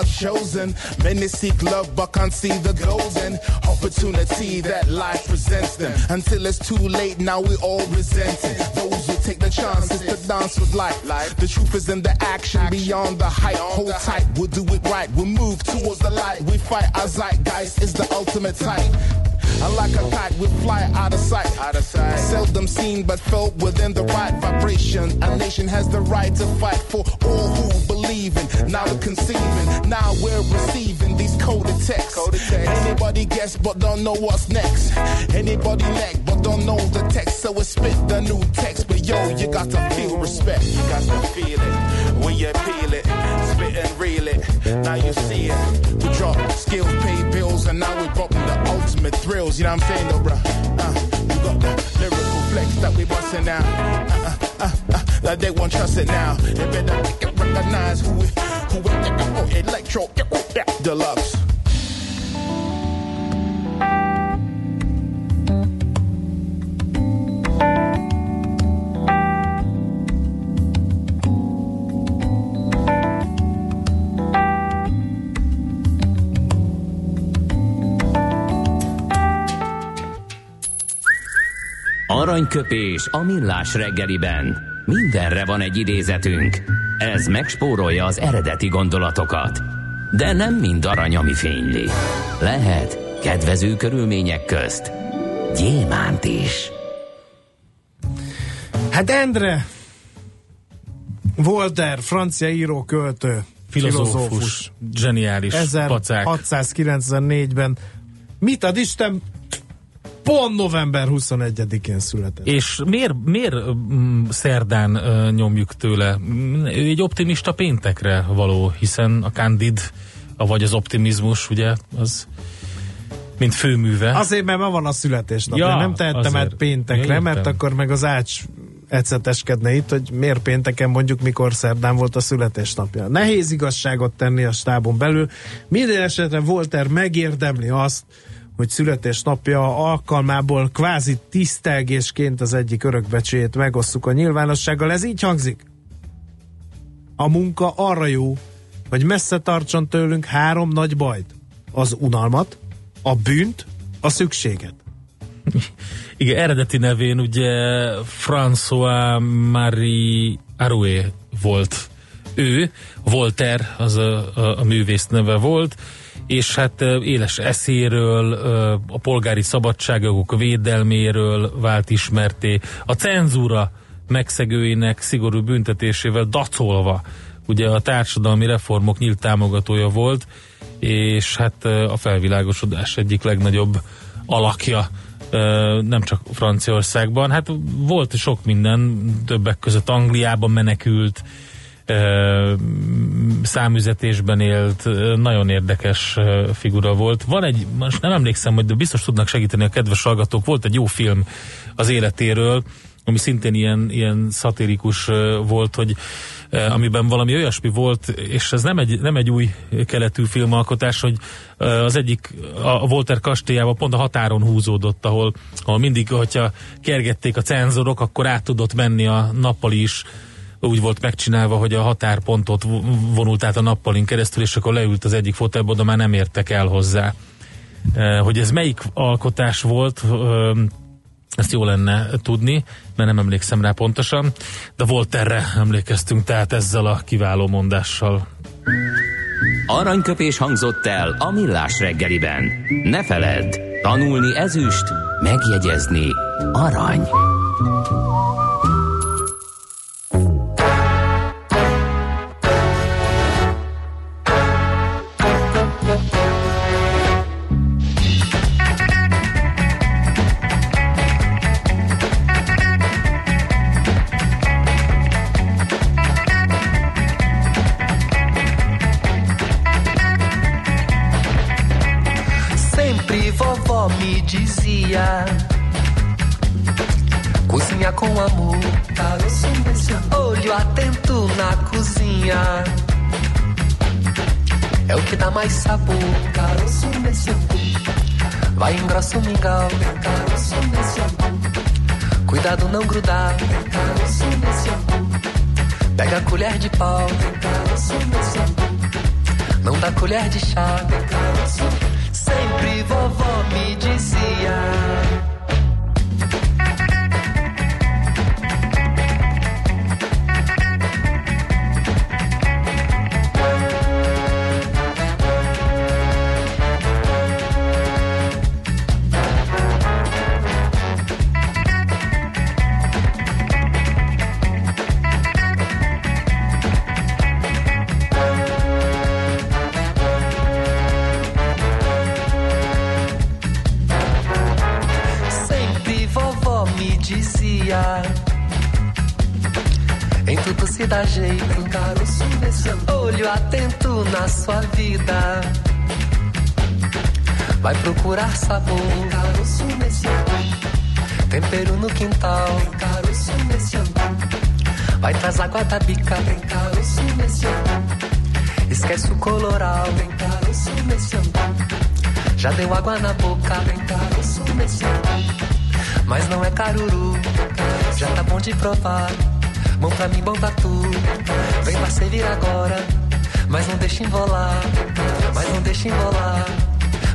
Are chosen. Many seek love, but can't see the golden opportunity that life presents them. Until it's too late, now we all resent it. Those who take the chances to dance with life. The truth is in the action, beyond the hype. Hold tight, we'll do it right. We'll move towards the light. We fight our zeitgeist is the ultimate type. And like a kite, we fly out of sight. Out of sight. Seldom seen, but felt within the right vibration. A nation has the right to fight for all who believe in. Now we're conceiving, now we're receiving these coded texts. Anybody guess, but don't know what's next. Anybody neck, but don't know the text. So we spit the new text. But yo, you got to feel respect. You got to feel it when you peel it, spit and reel it. Now you see it. We drop skills, pay bills, and now we're dropping the ultimate thrills. You know what I'm saying, though, bruh? Uh, you got the lyrical flex that we busting now. Uh, uh, uh, uh, that they won't trust it now. They better recognize who we, who we, oh, electro, deluxe. Aranyköpés a millás reggeliben. Mindenre van egy idézetünk. Ez megspórolja az eredeti gondolatokat. De nem mind arany, ami fényli. Lehet kedvező körülmények közt gyémánt is. Hát Endre, Voltaire, francia író, költő, Filozófus, filozófus. zseniális pacák. 1694-ben mit ad Isten pont november 21-én született. És miért, miért mm, szerdán uh, nyomjuk tőle? Mm, Ő egy optimista péntekre való, hiszen a Candid, vagy az optimizmus, ugye, az mint főműve. Azért, mert ma van a születésnapja. Ja, nem tehettem át péntekre, Ja, mert akkor meg az ács eceteskedne itt, hogy miért pénteken mondjuk, mikor szerdán volt a születésnapja. Nehéz igazságot tenni a stábon belül. Minden esetre Volter megérdemli azt, hogy születésnapja alkalmából kvázi tisztelgésként az egyik örökbecsét megosszuk a nyilvánossággal. Ez így hangzik. A munka arra jó, hogy messze tartson tőlünk három nagy bajt. Az unalmat, a bűnt, a szükséget. Igen, eredeti nevén ugye François Marie Arouet volt ő, Voltaire az a, a, a művész neve volt, és hát éles eszéről, a polgári szabadságok védelméről vált ismerté, a cenzúra megszegőinek szigorú büntetésével dacolva, ugye a társadalmi reformok nyílt támogatója volt, és hát a felvilágosodás egyik legnagyobb alakja nem csak Franciaországban, hát volt sok minden, többek között Angliában menekült, számüzetésben élt, nagyon érdekes figura volt. Van egy, most nem emlékszem, hogy de biztos tudnak segíteni a kedves hallgatók, volt egy jó film az életéről, ami szintén ilyen, ilyen szatirikus volt, hogy amiben valami olyasmi volt, és ez nem egy, nem egy új keletű filmalkotás, hogy az egyik a Volter kastélyában pont a határon húzódott, ahol, ahol mindig, hogyha kergették a cenzorok, akkor át tudott menni a nappali is úgy volt megcsinálva, hogy a határpontot vo- vonult át a nappalin keresztül, és akkor leült az egyik fotelba, de már nem értek el hozzá. E, Hogy ez melyik alkotás volt, ezt jó lenne tudni, mert nem emlékszem rá pontosan, de volt erre emlékeztünk, tehát ezzel a kiváló mondással. Aranyköpés hangzott el a millás reggeliben. Ne feledd, tanulni ezüst, megjegyezni arany. Dizia: Cozinha com amor, olho atento na cozinha. É o que dá mais sabor. Vai engrossa o mingau. Cuidado não grudar. Pega a colher de pau. Não dá colher de chá. Sempre vovó dá jeito Olho atento na sua vida. Vai procurar sabor Tempero no quintal Vai traz água da bica Esquece o coloral Já deu água na boca Mas não é caruru Já tá bom de provar Bom pra mim, bom pra tu. Vem pra servir agora. Mas não deixa embolar Mas não deixa embolar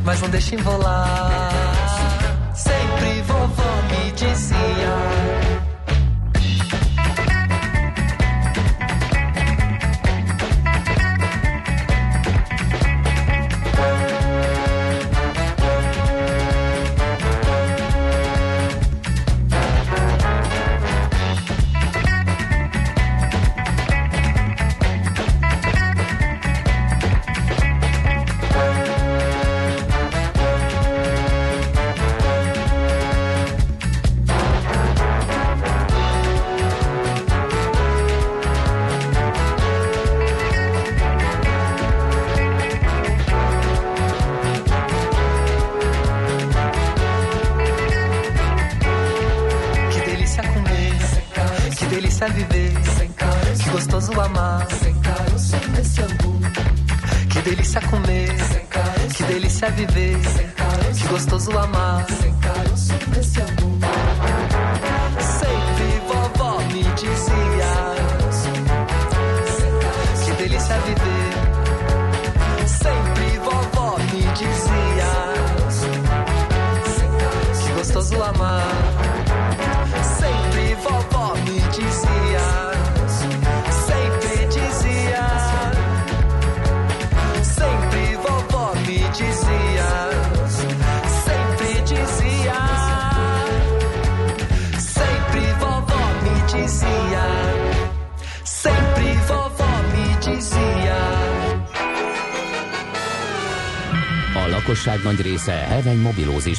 Mas não deixa embolar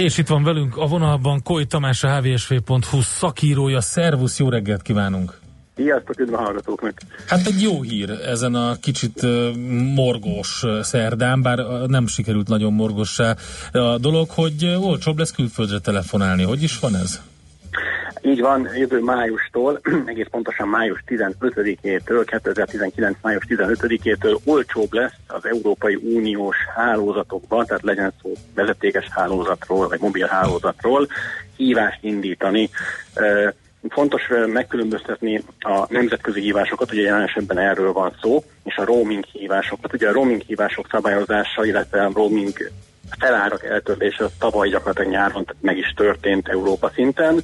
És itt van velünk a vonalban Koly Tamás, a hvsv.hu szakírója. Szervusz, jó reggelt kívánunk! Sziasztok, üdv a hallgatóknak! Hát egy jó hír ezen a kicsit morgós szerdán, bár nem sikerült nagyon morgossá a dolog, hogy olcsóbb lesz külföldre telefonálni. Hogy is van ez? Így van, jövő májustól, egész pontosan május 15-től, 2019. május 15-től olcsóbb lesz az Európai Uniós hálózatokban, tehát legyen szó vezetékes hálózatról, vagy mobil hálózatról, hívást indítani. Fontos megkülönböztetni a nemzetközi hívásokat, ugye jelen esetben erről van szó, és a roaming hívásokat. Ugye a roaming hívások szabályozása, illetve a roaming felárak eltörlése tavaly gyakorlatilag nyáron meg is történt Európa szinten.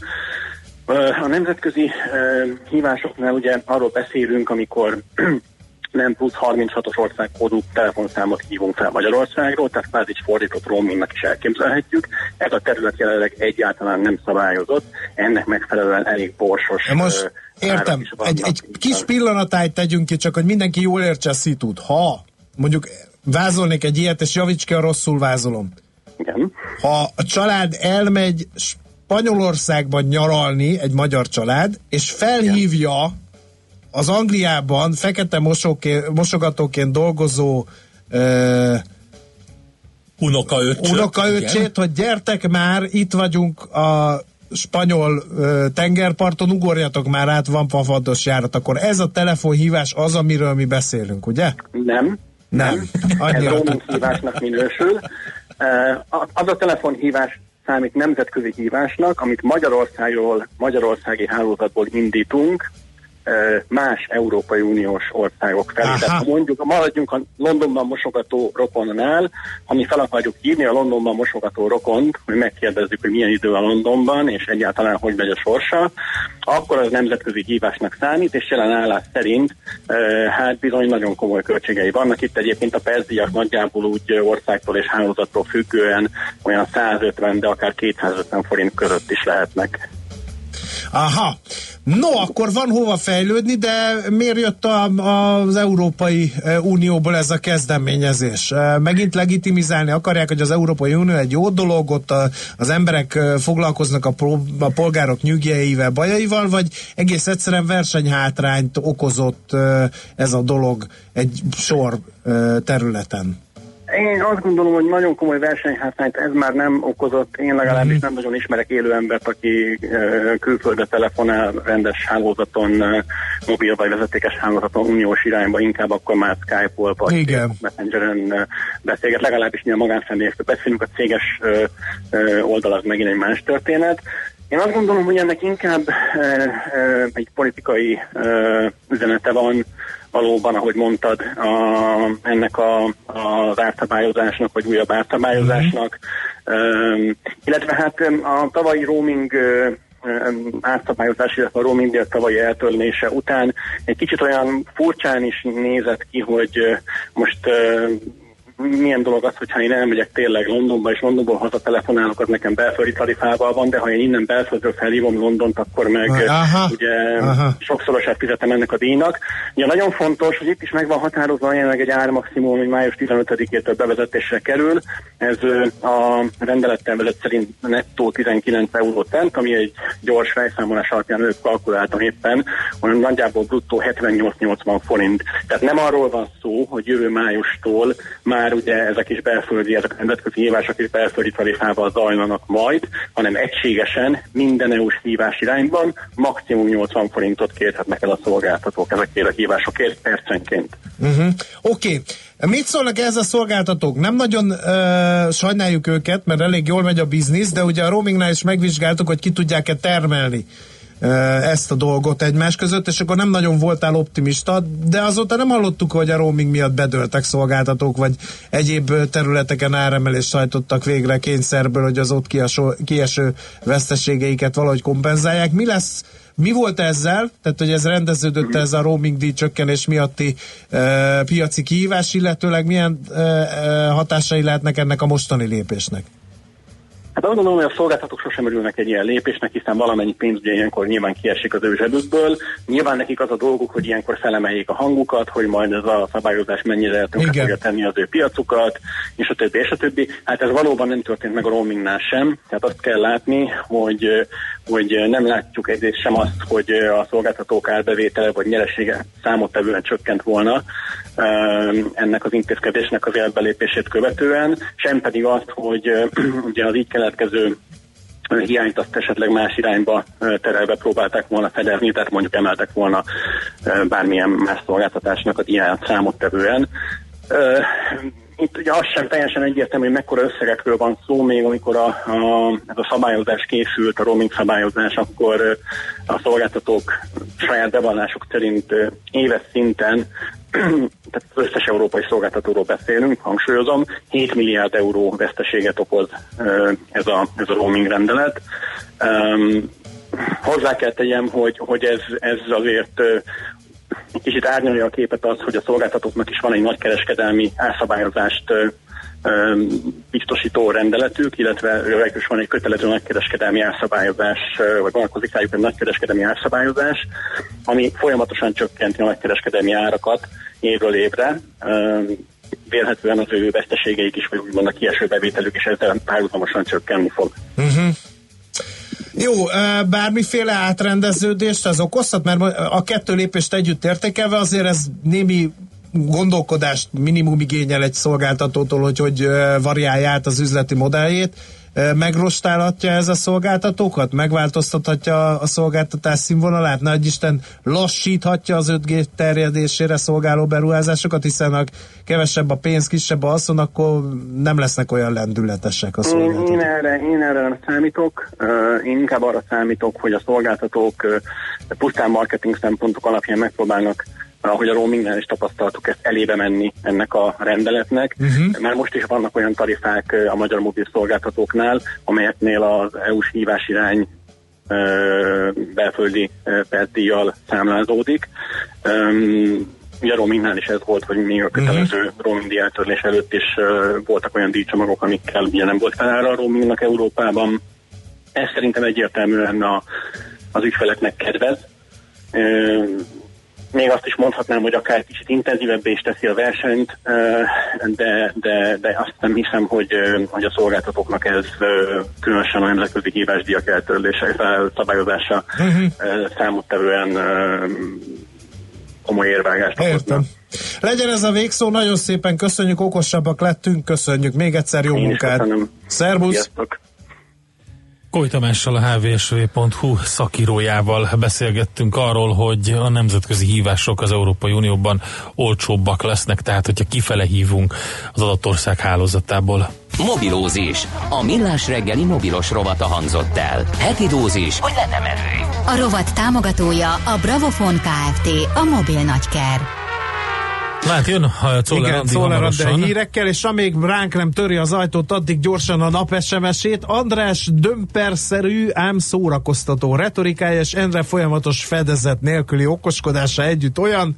A nemzetközi hívásoknál ugye arról beszélünk, amikor nem plusz 36-os országkódú telefonszámot hívunk fel Magyarországról, tehát egy fordított roamingnak is elképzelhetjük. Ez a terület jelenleg egyáltalán nem szabályozott, ennek megfelelően elég borsos. Most értem, egy, egy kis pillanatájt tegyünk ki, csak hogy mindenki jól értse a szitút. Ha mondjuk vázolnék egy ilyet, és javíts ki, a rosszul vázolom. Igen. Ha a család elmegy Spanyolországban nyaralni, egy magyar család, és felhívja az Angliában fekete mosogatóként dolgozó uh, unokaöccsét, unokaöccsét hogy gyertek már, itt vagyunk a spanyol uh, tengerparton, ugorjatok már át, van pafados járat, akkor ez a telefonhívás az, amiről mi beszélünk, ugye? Nem. Nem. Annyira. Ez minősül. Uh, az a telefonhívás számít nemzetközi hívásnak, amit Magyarországról, Magyarországi hálózatból indítunk, más Európai Uniós országok felé. Aha. Tehát ha mondjuk, maradjunk a Londonban mosogató rokonnál, ha mi fel akarjuk hívni a Londonban mosogató rokont, hogy megkérdezzük, hogy milyen idő a Londonban, és egyáltalán hogy megy a sorsa, akkor az nemzetközi hívásnak számít, és jelen állás szerint hát bizony nagyon komoly költségei vannak. Itt egyébként a percdíjak nagyjából úgy országtól és hálózattól függően olyan 150, de akár 250 forint között is lehetnek. Aha, No, akkor van hova fejlődni, de miért jött a, az Európai e, Unióból ez a kezdeményezés? E, megint legitimizálni akarják, hogy az Európai Unió egy jó dolog, ott a, az emberek e, foglalkoznak a, a polgárok nyügjeivel, bajaival, vagy egész egyszerűen versenyhátrányt okozott ez a dolog egy sor területen? Én azt gondolom, hogy nagyon komoly versenyhátrányt ez már nem okozott. Én legalábbis mhm. nem nagyon ismerek élő embert, aki külföldre telefonál rendes hálózaton, mobil vagy vezetékes hálózaton uniós irányba, inkább akkor már Skype-ol vagy Messengeren beszélget. Legalábbis mi a magánszemélyekről beszélünk, a céges oldal az megint egy más történet. Én azt gondolom, hogy ennek inkább egy politikai üzenete van, valóban, ahogy mondtad, a, ennek a, az árszabályozásnak, vagy újabb árszabályozásnak. Mm-hmm. Um, illetve hát a tavalyi roaming átszabályozás, illetve a roaming dél tavalyi eltörlése után egy kicsit olyan furcsán is nézett ki, hogy most milyen dolog az, hogyha én elmegyek tényleg Londonba, és Londonból haza telefonálok, az nekem belföldi tarifával van, de ha én innen belföldről felhívom Londont, akkor meg aha, ugye aha. sokszorosát fizetem ennek a díjnak. Ugye nagyon fontos, hogy itt is meg van határozva jelenleg egy ármaximum, hogy május 15-től bevezetésre kerül. Ez a rendelettervezet szerint nettó 19 euró cent, ami egy gyors fejszámolás alapján ők kalkuláltam éppen, olyan nagyjából bruttó 78-80 forint. Tehát nem arról van szó, hogy jövő májustól már már ugye ezek is belföldi, ezek a nemzetközi hívások is belföldi tarifával zajlanak majd, hanem egységesen minden EU-s hívás irányban maximum 80 forintot kérhetnek el a szolgáltatók ezekért a hívásokért percenként. Uh-huh. Oké. Okay. Mit szólnak ez a szolgáltatók? Nem nagyon uh, sajnáljuk őket, mert elég jól megy a biznisz, de ugye a roamingnál is megvizsgáltuk, hogy ki tudják-e termelni ezt a dolgot egymás között, és akkor nem nagyon voltál optimista, de azóta nem hallottuk, hogy a roaming miatt bedöltek szolgáltatók, vagy egyéb területeken áremelést sajtottak végre kényszerből, hogy az ott kieső, kieső veszteségeiket valahogy kompenzálják. Mi lesz mi volt ezzel? Tehát, hogy ez rendeződött ez a roaming díj csökkenés miatti e, piaci kihívás, illetőleg milyen e, e, hatásai lehetnek ennek a mostani lépésnek? Hát azt gondolom, hogy a szolgáltatók sosem örülnek egy ilyen lépésnek, hiszen valamennyi pénz ugye ilyenkor nyilván kiesik az ő zsebükből. Nyilván nekik az a dolguk, hogy ilyenkor felemeljék a hangukat, hogy majd ez a szabályozás mennyire tönkre fogja tenni az ő piacukat, és a többi, és a többi. Hát ez valóban nem történt meg a roamingnál sem. Tehát azt kell látni, hogy, hogy nem látjuk egyrészt sem azt, hogy a szolgáltatók árbevétele vagy nyeresége számottevően csökkent volna ennek az intézkedésnek az életbelépését követően, sem pedig azt, hogy ugye az így keletkező hiányt azt esetleg más irányba terelve próbálták volna fedezni, tehát mondjuk emeltek volna bármilyen más szolgáltatásnak a diáját számottevően. Itt ugye az sem teljesen egyértelmű, hogy mekkora összegekről van szó, még amikor a, a, ez a szabályozás készült, a roaming szabályozás, akkor a szolgáltatók saját bevallások szerint éves szinten tehát az összes európai szolgáltatóról beszélünk, hangsúlyozom, 7 milliárd euró veszteséget okoz ez a, ez a roaming rendelet. Hozzá kell tegyem, hogy, hogy ez, ez azért Kicsit árnyalja a képet az, hogy a szolgáltatóknak is van egy nagykereskedelmi elszabályozást ö, ö, biztosító rendeletük, illetve őnek is van egy kötelező nagykereskedelmi elszabályozás, ö, vagy vonatkozik rájuk egy nagykereskedelmi elszabályozás, ami folyamatosan csökkenti a nagykereskedelmi árakat évről évre. Vélhetően az ő veszteségeik is, vagy úgymond a kieső bevételük is ezzel párhuzamosan csökkenni fog. Uh-huh. Jó, bármiféle átrendeződést ez okozhat, mert a kettő lépést együtt értékelve azért ez némi gondolkodást minimum igényel egy szolgáltatótól, hogy hogy variálja át az üzleti modelljét megrostálhatja ez a szolgáltatókat? Megváltoztathatja a szolgáltatás színvonalát? Nagy Isten lassíthatja az 5G terjedésére szolgáló beruházásokat, hiszen a kevesebb a pénz, kisebb a haszon, akkor nem lesznek olyan lendületesek a szolgáltatók. Én erre, én erre számítok. Én inkább arra számítok, hogy a szolgáltatók pusztán marketing szempontok alapján megpróbálnak ahogy a roamingnál is tapasztaltuk, ezt elébe menni ennek a rendeletnek, uh-huh. mert most is vannak olyan tarifák a magyar mobil szolgáltatóknál, amelyeknél az EU-s hívásirány belföldi percdíjjal számlázódik. Um, ugye a roamingnál is ez volt, hogy még a kötelező uh-huh. roaming díjátörlés előtt is uh, voltak olyan díjcsomagok, amikkel ugye nem volt felára a roamingnak Európában. Ez szerintem egyértelműen a, az ügyfeleknek kedvez. Uh, még azt is mondhatnám, hogy akár kicsit intenzívebbé is teszi a versenyt, de, de, de azt nem hiszem, hogy, hogy a szolgáltatóknak ez különösen a nemzetközi hívásdíjak eltörlése, szabályozása uh-huh. számottevően komoly érvágást Értem. Legyen ez a végszó, nagyon szépen köszönjük, okosabbak lettünk, köszönjük még egyszer, jó Én munkát. Szerbusz! Sziasztok. Koly Tamással a hvsv.hu szakírójával beszélgettünk arról, hogy a nemzetközi hívások az Európai Unióban olcsóbbak lesznek, tehát hogyha kifele hívunk az adatország hálózatából. Mobilózis. A millás reggeli mobilos rovata hangzott el. Heti dózis, hogy lenne merő. A rovat támogatója a Bravofon Kft. A mobil nagyker. Lát, jön a Czoller Igen, Czoller hírekkel, és amíg ránk nem töri az ajtót, addig gyorsan a nap SMS-ét. András dömperszerű, ám szórakoztató retorikája, és Endre folyamatos fedezet nélküli okoskodása együtt olyan,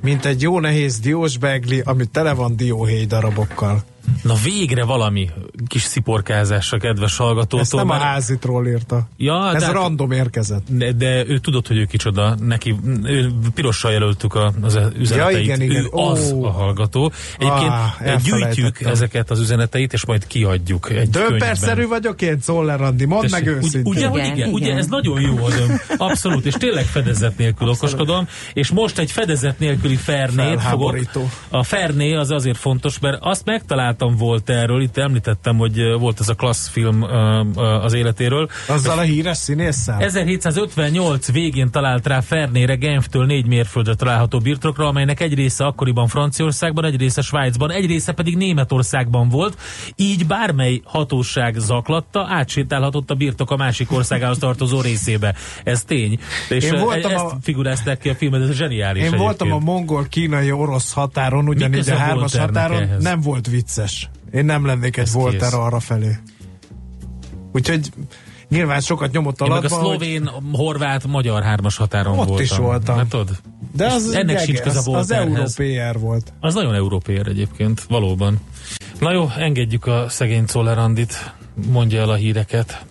mint egy jó nehéz diósbegli, ami tele van dióhéj darabokkal. Na végre valami kis sziporkázásra, kedves hallgatótól. Ezt nem mert... a házitról írta. Ja, Ez de, hát- random érkezett. De, de ő tudott, hogy ő kicsoda. Neki ő, pirossal jelöltük a, az üzeneteit. Ja, igen, igen. Ő oh. az a hallgató. Egyébként ah, gyűjtjük ezeket az üzeneteit, és majd kiadjuk egy Dömperszerű vagyok én, Czoller Andi, mondd Tessék, meg őszintén. Ugye, igen, igen, igen, ugye ez nagyon jó az ön. Abszolút, és tényleg fedezet nélkül okoskodom, és most egy fedezet nélküli fernét fogok. A ferné az azért fontos, mert azt megtalált találtam volt erről, itt említettem, hogy volt ez a klassz film az életéről. Azzal a híres színésszel? 1758 végén talált rá Fernére Genftől négy mérföldre található birtokra, amelynek egy része akkoriban Franciaországban, egy része Svájcban, egy része pedig Németországban volt. Így bármely hatóság zaklatta, átsétálhatott a birtok a másik országához tartozó részébe. Ez tény. És Én voltam ezt a... figurázták ki a filmet, ez zseniális Én egyébként. voltam a mongol-kínai-orosz határon, ugyanígy a hármas határon, ehhez? nem volt vicces. Én nem lennék egy Volter arra felé. Úgyhogy nyilván sokat nyomott a meg a szlovén, hogy... horvát, magyar hármas határon Ott voltam. is voltam. Látod? De az ennek sincs köze a Az európér volt. Az nagyon európér egyébként, valóban. Na jó, engedjük a szegény Czollerandit, mondja el a híreket.